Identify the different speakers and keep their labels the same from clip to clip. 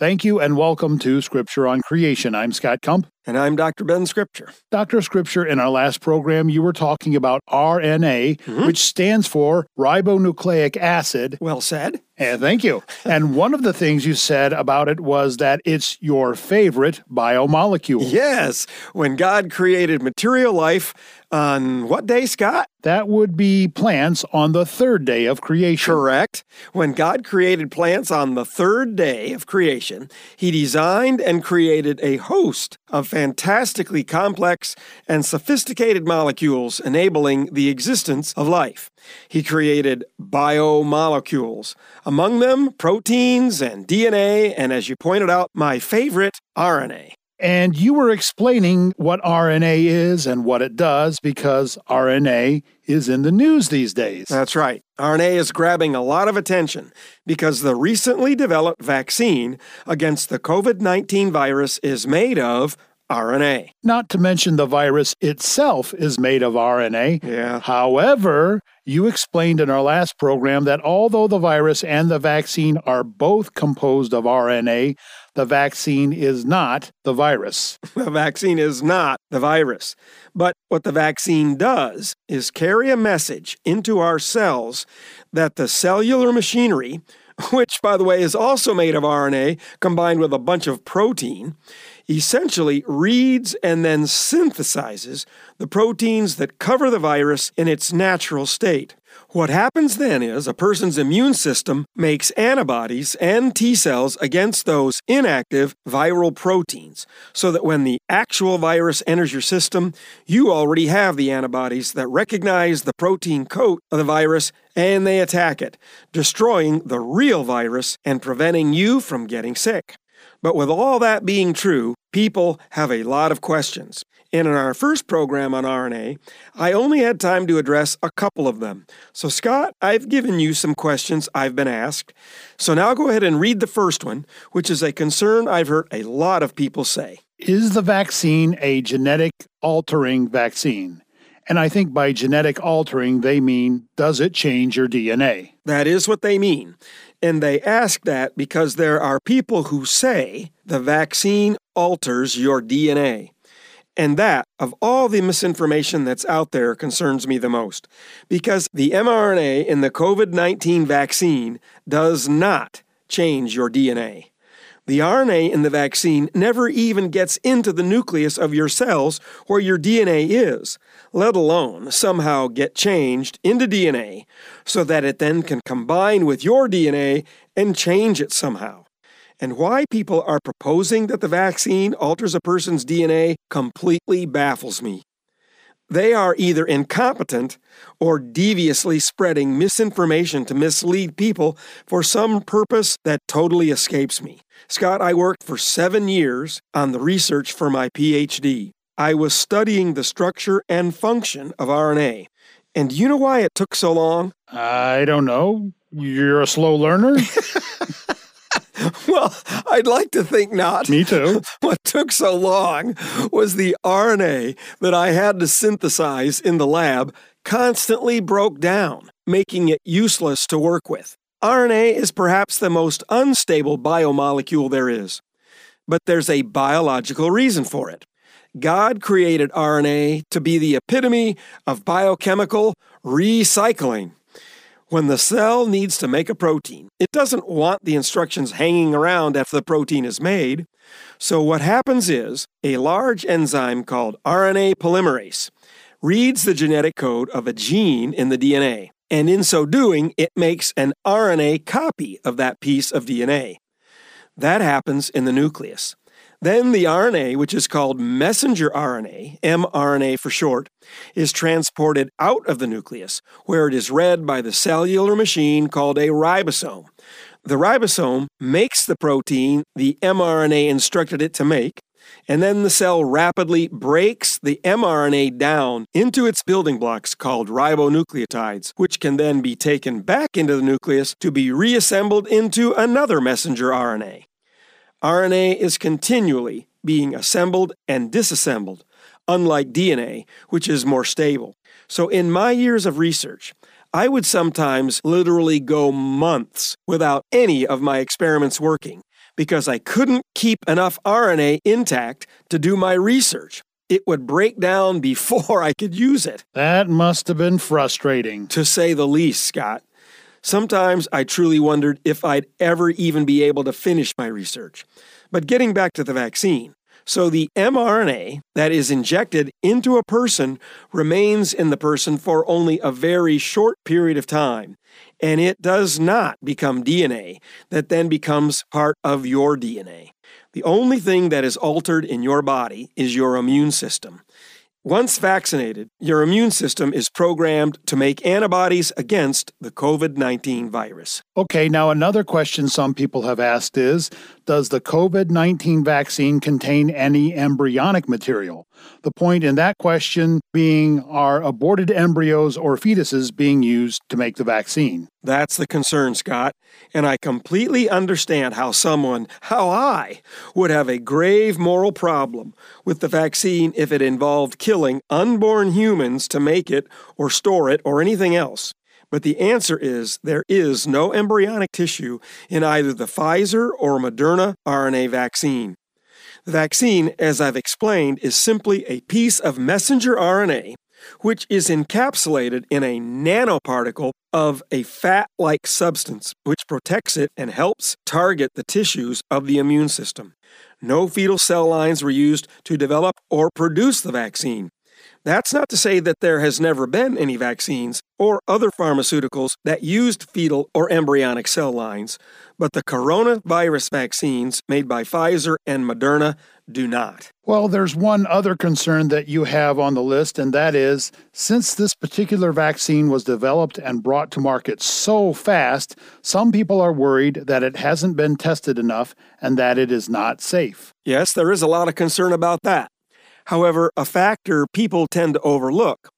Speaker 1: Thank you and welcome to Scripture on Creation. I'm Scott Kump.
Speaker 2: And I'm Dr. Ben Scripture.
Speaker 1: Dr. Scripture, in our last program, you were talking about RNA, mm-hmm. which stands for ribonucleic acid.
Speaker 2: Well said.
Speaker 1: And thank you. and one of the things you said about it was that it's your favorite biomolecule.
Speaker 2: Yes. When God created material life, on what day, Scott?
Speaker 1: That would be plants on the third day of creation.
Speaker 2: Correct. When God created plants on the third day of creation, He designed and created a host of fantastically complex and sophisticated molecules enabling the existence of life. He created biomolecules, among them proteins and DNA, and as you pointed out, my favorite, RNA.
Speaker 1: And you were explaining what RNA is and what it does because RNA is in the news these days.
Speaker 2: That's right. RNA is grabbing a lot of attention because the recently developed vaccine against the COVID 19 virus is made of RNA.
Speaker 1: Not to mention the virus itself is made of RNA.
Speaker 2: Yeah.
Speaker 1: However, you explained in our last program that although the virus and the vaccine are both composed of RNA, the vaccine is not the virus.
Speaker 2: The vaccine is not the virus. But what the vaccine does is carry a message into our cells that the cellular machinery, which, by the way, is also made of RNA combined with a bunch of protein, essentially reads and then synthesizes the proteins that cover the virus in its natural state. What happens then is a person's immune system makes antibodies and T cells against those inactive viral proteins, so that when the actual virus enters your system, you already have the antibodies that recognize the protein coat of the virus and they attack it, destroying the real virus and preventing you from getting sick. But with all that being true, people have a lot of questions. And in our first program on RNA, I only had time to address a couple of them. So, Scott, I've given you some questions I've been asked. So now go ahead and read the first one, which is a concern I've heard a lot of people say.
Speaker 1: Is the vaccine a genetic altering vaccine? And I think by genetic altering, they mean does it change your DNA?
Speaker 2: That is what they mean. And they ask that because there are people who say the vaccine alters your DNA. And that, of all the misinformation that's out there, concerns me the most. Because the mRNA in the COVID 19 vaccine does not change your DNA. The RNA in the vaccine never even gets into the nucleus of your cells where your DNA is, let alone somehow get changed into DNA so that it then can combine with your DNA and change it somehow and why people are proposing that the vaccine alters a person's DNA completely baffles me. They are either incompetent or deviously spreading misinformation to mislead people for some purpose that totally escapes me. Scott, I worked for seven years on the research for my PhD. I was studying the structure and function of RNA. And do you know why it took so long?
Speaker 1: I don't know. You're a slow learner?
Speaker 2: well, I'd like to think not.
Speaker 1: Me too.
Speaker 2: What took so long was the RNA that I had to synthesize in the lab constantly broke down, making it useless to work with. RNA is perhaps the most unstable biomolecule there is, but there's a biological reason for it. God created RNA to be the epitome of biochemical recycling. When the cell needs to make a protein, it doesn't want the instructions hanging around after the protein is made. So, what happens is a large enzyme called RNA polymerase reads the genetic code of a gene in the DNA, and in so doing, it makes an RNA copy of that piece of DNA. That happens in the nucleus. Then the RNA, which is called messenger RNA, mRNA for short, is transported out of the nucleus, where it is read by the cellular machine called a ribosome. The ribosome makes the protein the mRNA instructed it to make, and then the cell rapidly breaks the mRNA down into its building blocks called ribonucleotides, which can then be taken back into the nucleus to be reassembled into another messenger RNA. RNA is continually being assembled and disassembled, unlike DNA, which is more stable. So, in my years of research, I would sometimes literally go months without any of my experiments working because I couldn't keep enough RNA intact to do my research. It would break down before I could use it.
Speaker 1: That must have been frustrating.
Speaker 2: To say the least, Scott. Sometimes I truly wondered if I'd ever even be able to finish my research. But getting back to the vaccine, so the mRNA that is injected into a person remains in the person for only a very short period of time, and it does not become DNA that then becomes part of your DNA. The only thing that is altered in your body is your immune system. Once vaccinated, your immune system is programmed to make antibodies against the COVID 19 virus.
Speaker 1: Okay, now another question some people have asked is Does the COVID 19 vaccine contain any embryonic material? The point in that question being are aborted embryos or fetuses being used to make the vaccine?
Speaker 2: That's the concern, Scott. And I completely understand how someone, how I, would have a grave moral problem with the vaccine if it involved killing unborn humans to make it or store it or anything else. But the answer is there is no embryonic tissue in either the Pfizer or Moderna RNA vaccine. The vaccine, as I've explained, is simply a piece of messenger RNA which is encapsulated in a nanoparticle of a fat like substance, which protects it and helps target the tissues of the immune system. No fetal cell lines were used to develop or produce the vaccine. That's not to say that there has never been any vaccines or other pharmaceuticals that used fetal or embryonic cell lines, but the coronavirus vaccines made by Pfizer and Moderna do not.
Speaker 1: Well, there's one other concern that you have on the list, and that is since this particular vaccine was developed and brought to market so fast, some people are worried that it hasn't been tested enough and that it is not safe.
Speaker 2: Yes, there is a lot of concern about that. However, a factor people tend to overlook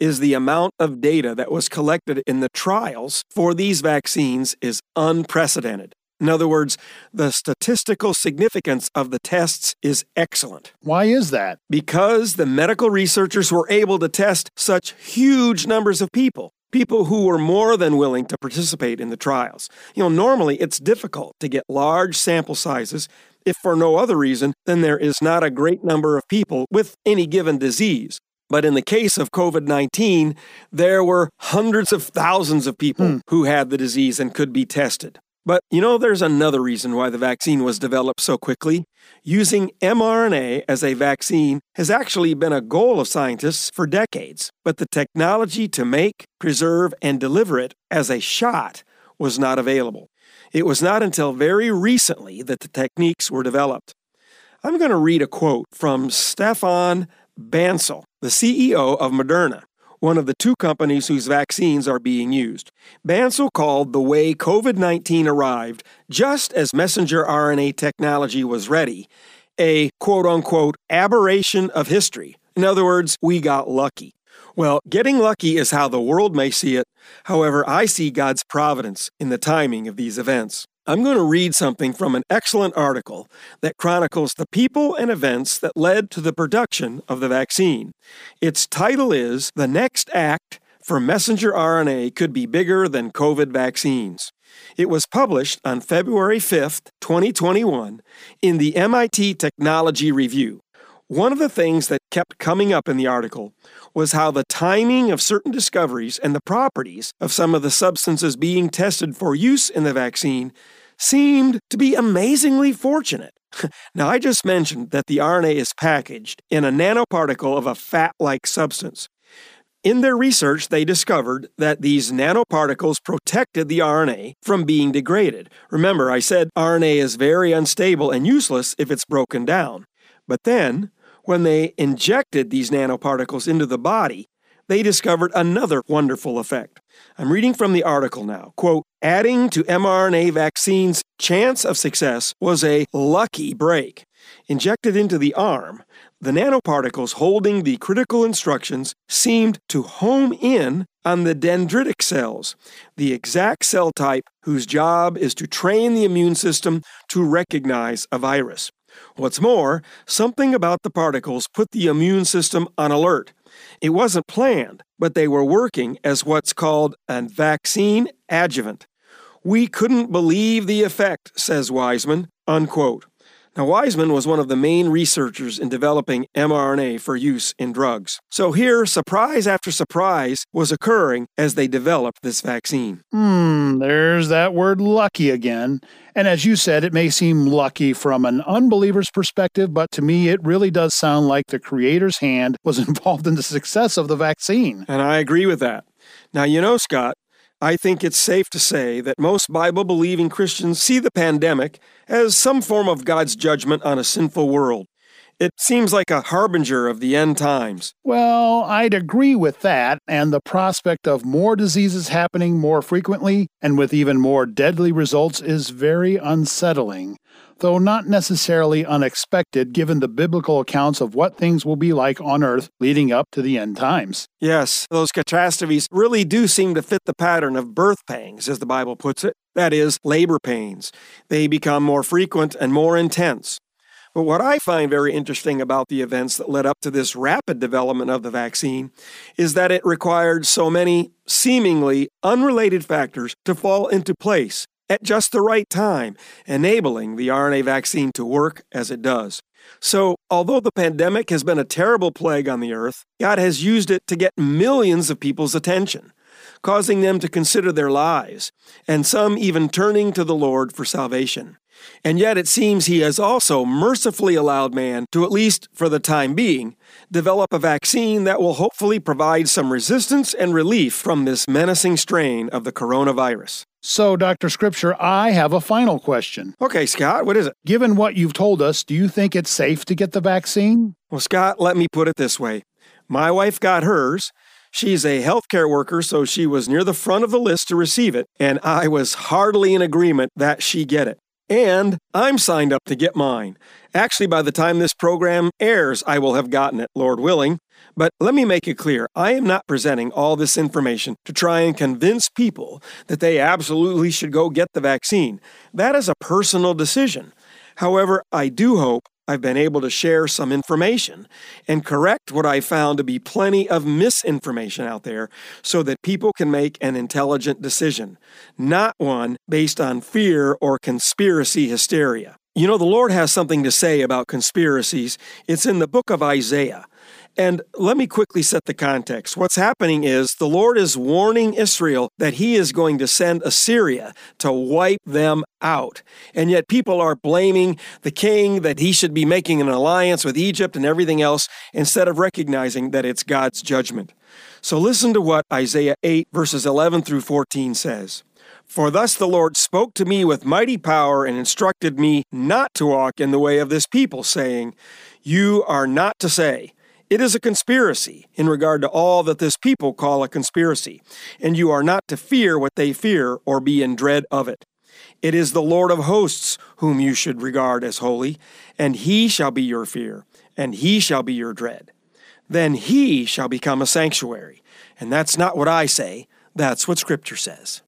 Speaker 2: is the amount of data that was collected in the trials for these vaccines is unprecedented. In other words, the statistical significance of the tests is excellent.
Speaker 1: Why is that?
Speaker 2: Because the medical researchers were able to test such huge numbers of people. People who were more than willing to participate in the trials. You know, normally it's difficult to get large sample sizes if for no other reason than there is not a great number of people with any given disease. But in the case of COVID 19, there were hundreds of thousands of people hmm. who had the disease and could be tested. But you know, there's another reason why the vaccine was developed so quickly. Using mRNA as a vaccine has actually been a goal of scientists for decades, but the technology to make, preserve, and deliver it as a shot was not available. It was not until very recently that the techniques were developed. I'm going to read a quote from Stefan Bancel, the CEO of Moderna one of the two companies whose vaccines are being used. Bancel called the way COVID 19 arrived, just as messenger RNA technology was ready, a quote unquote aberration of history. In other words, we got lucky. Well, getting lucky is how the world may see it. However, I see God's providence in the timing of these events. I'm going to read something from an excellent article that chronicles the people and events that led to the production of the vaccine. Its title is The Next Act for Messenger RNA Could Be Bigger Than COVID Vaccines. It was published on February 5th, 2021, in the MIT Technology Review. One of the things that kept coming up in the article was how the timing of certain discoveries and the properties of some of the substances being tested for use in the vaccine seemed to be amazingly fortunate. now, I just mentioned that the RNA is packaged in a nanoparticle of a fat like substance. In their research, they discovered that these nanoparticles protected the RNA from being degraded. Remember, I said RNA is very unstable and useless if it's broken down. But then, when they injected these nanoparticles into the body, they discovered another wonderful effect. I'm reading from the article now. Quote, adding to mRNA vaccines' chance of success was a lucky break. Injected into the arm, the nanoparticles holding the critical instructions seemed to home in on the dendritic cells, the exact cell type whose job is to train the immune system to recognize a virus. What's more, something about the particles put the immune system on alert it wasn't planned, but they were working as what's called a vaccine adjuvant. We couldn't believe the effect, says Weissman. Unquote. Now, Weissman was one of the main researchers in developing mRNA for use in drugs. So here, surprise after surprise was occurring as they developed this vaccine.
Speaker 1: Hmm, there's that word lucky again. And as you said, it may seem lucky from an unbeliever's perspective, but to me, it really does sound like the creator's hand was involved in the success of the vaccine.
Speaker 2: And I agree with that. Now, you know, Scott, I think it's safe to say that most Bible believing Christians see the pandemic as some form of God's judgment on a sinful world. It seems like a harbinger of the end times.
Speaker 1: Well, I'd agree with that, and the prospect of more diseases happening more frequently and with even more deadly results is very unsettling though not necessarily unexpected given the biblical accounts of what things will be like on earth leading up to the end times.
Speaker 2: Yes, those catastrophes really do seem to fit the pattern of birth pangs, as the Bible puts it. That is, labor pains. They become more frequent and more intense. But what I find very interesting about the events that led up to this rapid development of the vaccine is that it required so many seemingly unrelated factors to fall into place at just the right time, enabling the RNA vaccine to work as it does. So, although the pandemic has been a terrible plague on the earth, God has used it to get millions of people's attention, causing them to consider their lives, and some even turning to the Lord for salvation. And yet it seems he has also mercifully allowed man to, at least for the time being, develop a vaccine that will hopefully provide some resistance and relief from this menacing strain of the coronavirus.
Speaker 1: So, Dr. Scripture, I have a final question.
Speaker 2: Okay, Scott, what is it?
Speaker 1: Given what you've told us, do you think it's safe to get the vaccine?
Speaker 2: Well, Scott, let me put it this way. My wife got hers. She's a healthcare worker, so she was near the front of the list to receive it, and I was heartily in agreement that she get it. And I'm signed up to get mine. Actually, by the time this program airs, I will have gotten it, Lord willing. But let me make it clear I am not presenting all this information to try and convince people that they absolutely should go get the vaccine. That is a personal decision. However, I do hope I've been able to share some information and correct what I found to be plenty of misinformation out there so that people can make an intelligent decision, not one based on fear or conspiracy hysteria. You know, the Lord has something to say about conspiracies. It's in the book of Isaiah. And let me quickly set the context. What's happening is the Lord is warning Israel that he is going to send Assyria to wipe them out. And yet people are blaming the king that he should be making an alliance with Egypt and everything else instead of recognizing that it's God's judgment. So listen to what Isaiah 8, verses 11 through 14 says. For thus the Lord spoke to me with mighty power and instructed me not to walk in the way of this people, saying, You are not to say, it is a conspiracy in regard to all that this people call a conspiracy, and you are not to fear what they fear or be in dread of it. It is the Lord of hosts whom you should regard as holy, and he shall be your fear, and he shall be your dread. Then he shall become a sanctuary. And that's not what I say, that's what Scripture says.